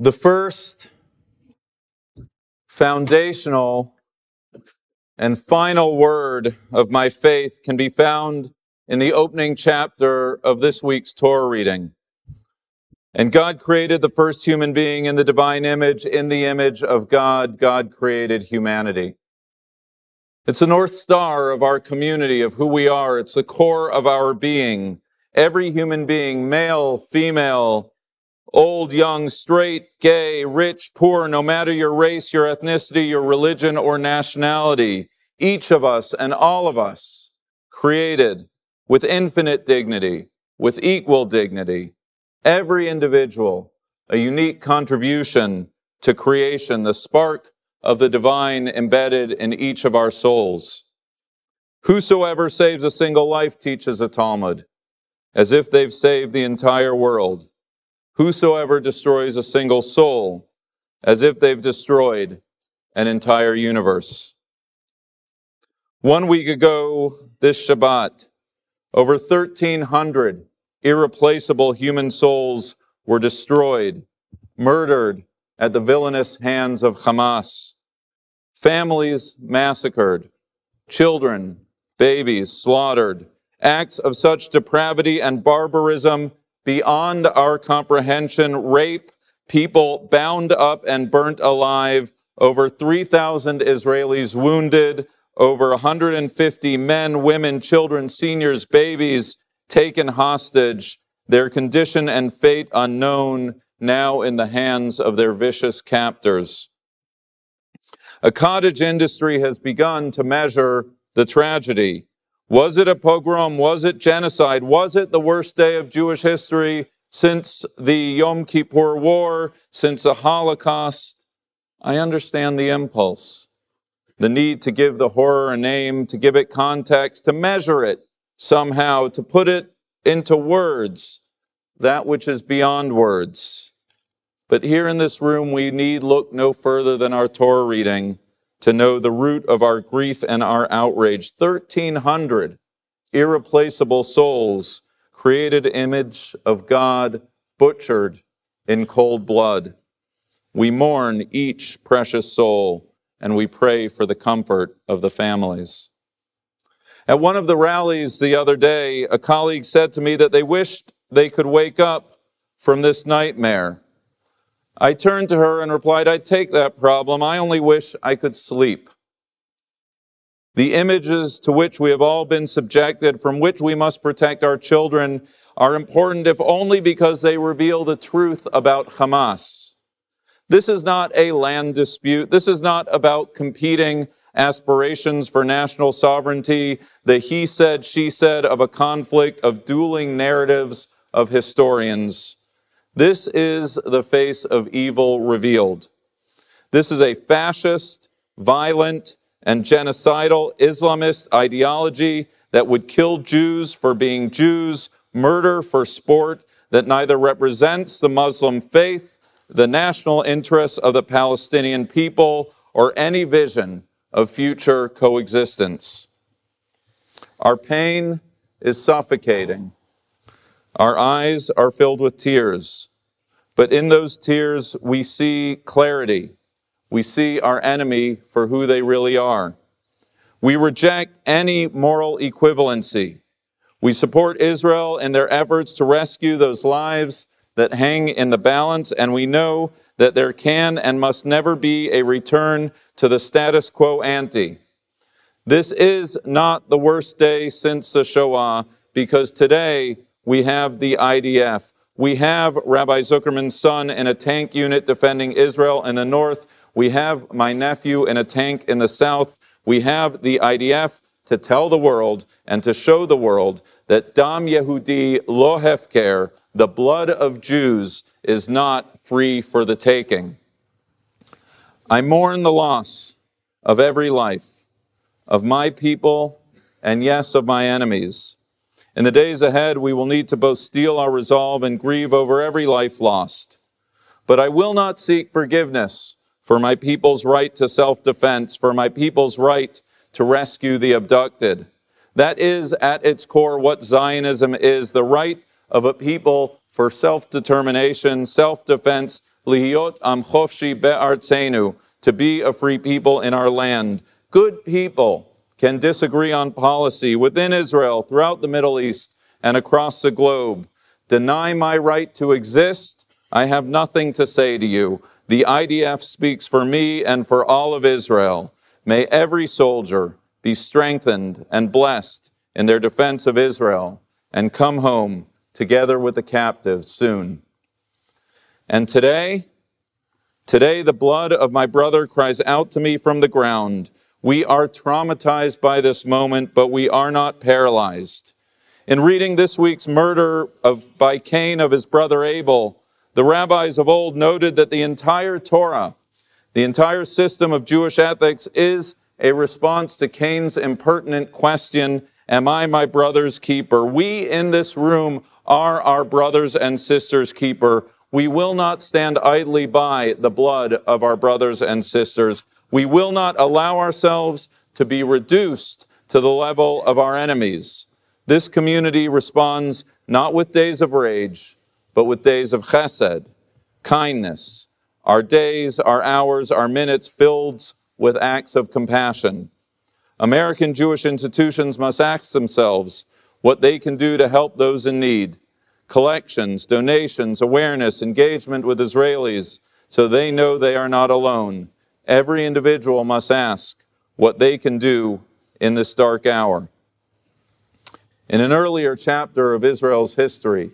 The first foundational and final word of my faith can be found in the opening chapter of this week's Torah reading. And God created the first human being in the divine image. In the image of God, God created humanity. It's the North Star of our community, of who we are. It's the core of our being. Every human being, male, female, old, young, straight, gay, rich, poor, no matter your race, your ethnicity, your religion, or nationality, each of us and all of us created with infinite dignity, with equal dignity. Every individual, a unique contribution to creation, the spark of the divine embedded in each of our souls. Whosoever saves a single life, teaches a Talmud, as if they've saved the entire world. Whosoever destroys a single soul, as if they've destroyed an entire universe. One week ago, this Shabbat, over 1,300 irreplaceable human souls were destroyed, murdered at the villainous hands of Hamas. Families massacred, children, babies slaughtered, acts of such depravity and barbarism beyond our comprehension, rape, people bound up and burnt alive, over 3,000 Israelis wounded, over 150 men, women, children, seniors, babies taken hostage, their condition and fate unknown, now in the hands of their vicious captors. A cottage industry has begun to measure the tragedy. Was it a pogrom? Was it genocide? Was it the worst day of Jewish history since the Yom Kippur War, since the Holocaust? I understand the impulse, the need to give the horror a name, to give it context, to measure it somehow, to put it into words, that which is beyond words. But here in this room, we need look no further than our Torah reading to know the root of our grief and our outrage. 1,300 irreplaceable souls, created image of God, butchered in cold blood. We mourn each precious soul and we pray for the comfort of the families. At one of the rallies the other day, a colleague said to me that they wished they could wake up from this nightmare. I turned to her and replied, I take that problem. I only wish I could sleep. The images to which we have all been subjected, from which we must protect our children, are important if only because they reveal the truth about Hamas. This is not a land dispute. This is not about competing aspirations for national sovereignty, the he said, she said of a conflict of dueling narratives of historians. This is the face of evil revealed. This is a fascist, violent, and genocidal Islamist ideology that would kill Jews for being Jews, murder for sport, that neither represents the Muslim faith, the national interests of the Palestinian people, or any vision of future coexistence. Our pain is suffocating. Our eyes are filled with tears, but in those tears, we see clarity. We see our enemy for who they really are. We reject any moral equivalency. We support Israel in their efforts to rescue those lives that hang in the balance, and we know that there can and must never be a return to the status quo ante. This is not the worst day since the Shoah because today we have the IDF. We have Rabbi Zuckerman's son in a tank unit defending Israel in the north. We have my nephew in a tank in the south. We have the IDF to tell the world and to show the world that Dam Yehudi lo hefker, the blood of Jews, is not free for the taking. I mourn the loss of every life, of my people, and yes, of my enemies. In the days ahead, we will need to both steel our resolve and grieve over every life lost. But I will not seek forgiveness for my people's right to self defense, for my people's right to rescue the abducted. That is, at its core, what Zionism is the right of a people for self determination, self defense, lihiot am chofshi to be a free people in our land. Good people can disagree on policy within Israel, throughout the Middle East, and across the globe. Deny my right to exist. I have nothing to say to you. The IDF speaks for me and for all of Israel. May every soldier be strengthened and blessed in their defense of Israel and come home together with the captives soon. And today, today the blood of my brother cries out to me from the ground. We are traumatized by this moment, but we are not paralyzed. In reading this week's murder of, by Cain of his brother Abel, the rabbis of old noted that the entire Torah the entire system of Jewish ethics is a response to Cain's impertinent question, Am I my brother's keeper? We in this room are our brothers and sisters' keeper. We will not stand idly by the blood of our brothers and sisters. We will not allow ourselves to be reduced to the level of our enemies. This community responds not with days of rage, but with days of chesed, kindness, our days, our hours, our minutes filled with acts of compassion. American Jewish institutions must ask themselves what they can do to help those in need. Collections, donations, awareness, engagement with Israelis so they know they are not alone. Every individual must ask what they can do in this dark hour. In an earlier chapter of Israel's history,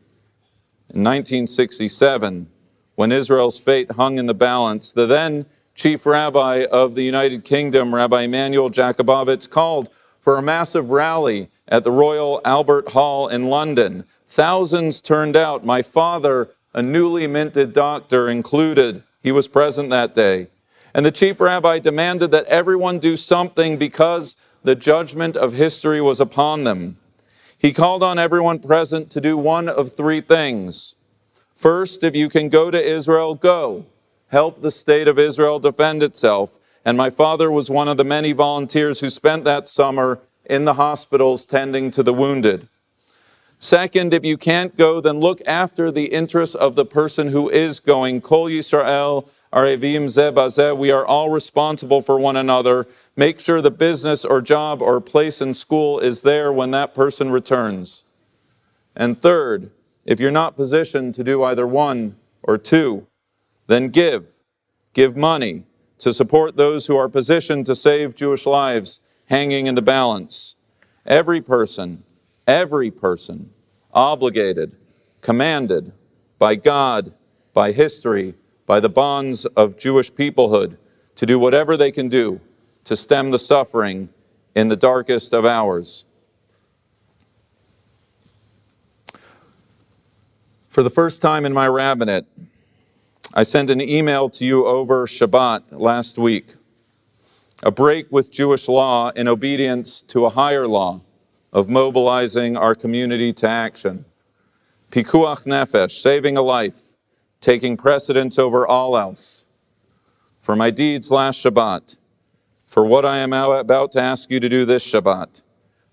in 1967, when Israel's fate hung in the balance, the then chief rabbi of the United Kingdom, Rabbi Immanuel Jakobovits, called for a massive rally at the Royal Albert Hall in London. Thousands turned out. My father, a newly minted doctor, included. He was present that day. And the chief rabbi demanded that everyone do something because the judgment of history was upon them. He called on everyone present to do one of three things First, if you can go to Israel, go. Help the state of Israel defend itself. And my father was one of the many volunteers who spent that summer in the hospitals tending to the wounded. Second, if you can't go, then look after the interests of the person who is going. Kol Yisrael, Arevim Zeh Bazeh, we are all responsible for one another. Make sure the business or job or place in school is there when that person returns. And third, if you're not positioned to do either one or two, then give. Give money to support those who are positioned to save Jewish lives hanging in the balance. Every person, every person, obligated, commanded by God, by history, by the bonds of Jewish peoplehood to do whatever they can do to stem the suffering in the darkest of hours. For the first time in my rabbinate, I sent an email to you over Shabbat last week. A break with Jewish law in obedience to a higher law of mobilizing our community to action. Pikuach nefesh, saving a life, taking precedence over all else. For my deeds last Shabbat, for what I am about to ask you to do this Shabbat,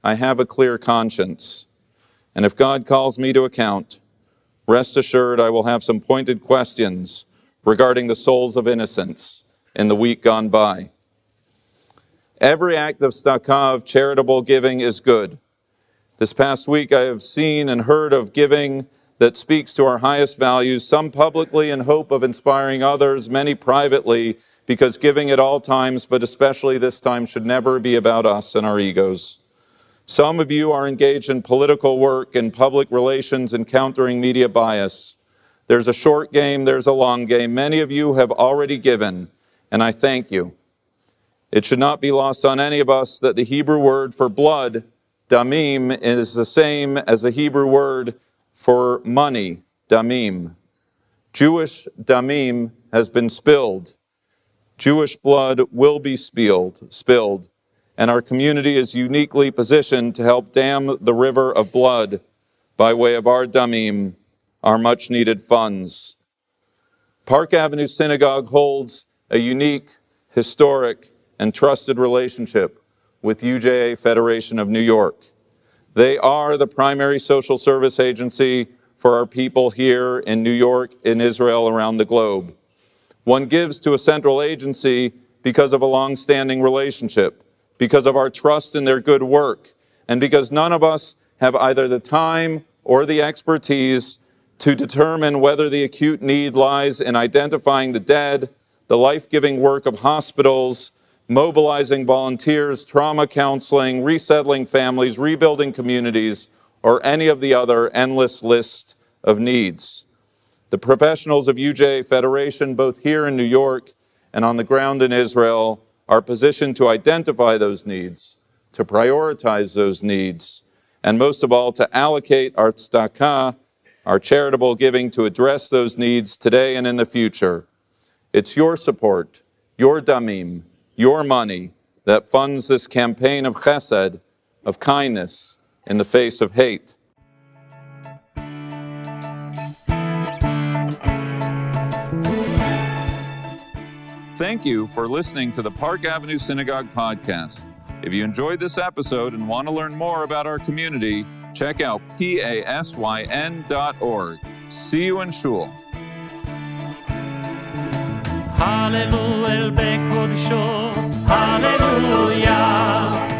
I have a clear conscience. And if God calls me to account, Rest assured, I will have some pointed questions regarding the souls of innocents in the week gone by. Every act of tzedakah, charitable giving, is good. This past week, I have seen and heard of giving that speaks to our highest values, some publicly in hope of inspiring others, many privately, because giving at all times, but especially this time, should never be about us and our egos. Some of you are engaged in political work and public relations and countering media bias. There's a short game, there's a long game. Many of you have already given, and I thank you. It should not be lost on any of us that the Hebrew word for blood, damim, is the same as the Hebrew word for money, damim. Jewish damim has been spilled. Jewish blood will be spilled, spilled, and our community is uniquely positioned to help dam the river of blood by way of our damim, our much needed funds. Park Avenue Synagogue holds a unique, historic, and trusted relationship with UJA Federation of New York. They are the primary social service agency for our people here in New York, in Israel, around the globe. One gives to a central agency because of a long-standing relationship, because of our trust in their good work, and because none of us have either the time or the expertise to determine whether the acute need lies in identifying the dead, the life-giving work of hospitals, mobilizing volunteers, trauma counseling, resettling families, rebuilding communities, or any of the other endless list of needs. The professionals of UJ Federation, both here in New York and on the ground in Israel, are positioned to identify those needs, to prioritize those needs, and most of all, to allocate our tzedakah, our charitable giving, to address those needs today and in the future. It's your support, your damim, your money that funds this campaign of chesed, of kindness, in the face of hate. Thank you for listening to the Park Avenue Synagogue podcast. If you enjoyed this episode and want to learn more about our community, check out pasyn.org. See you in Shul. Hallelujah, el becco di show. Hallelujah.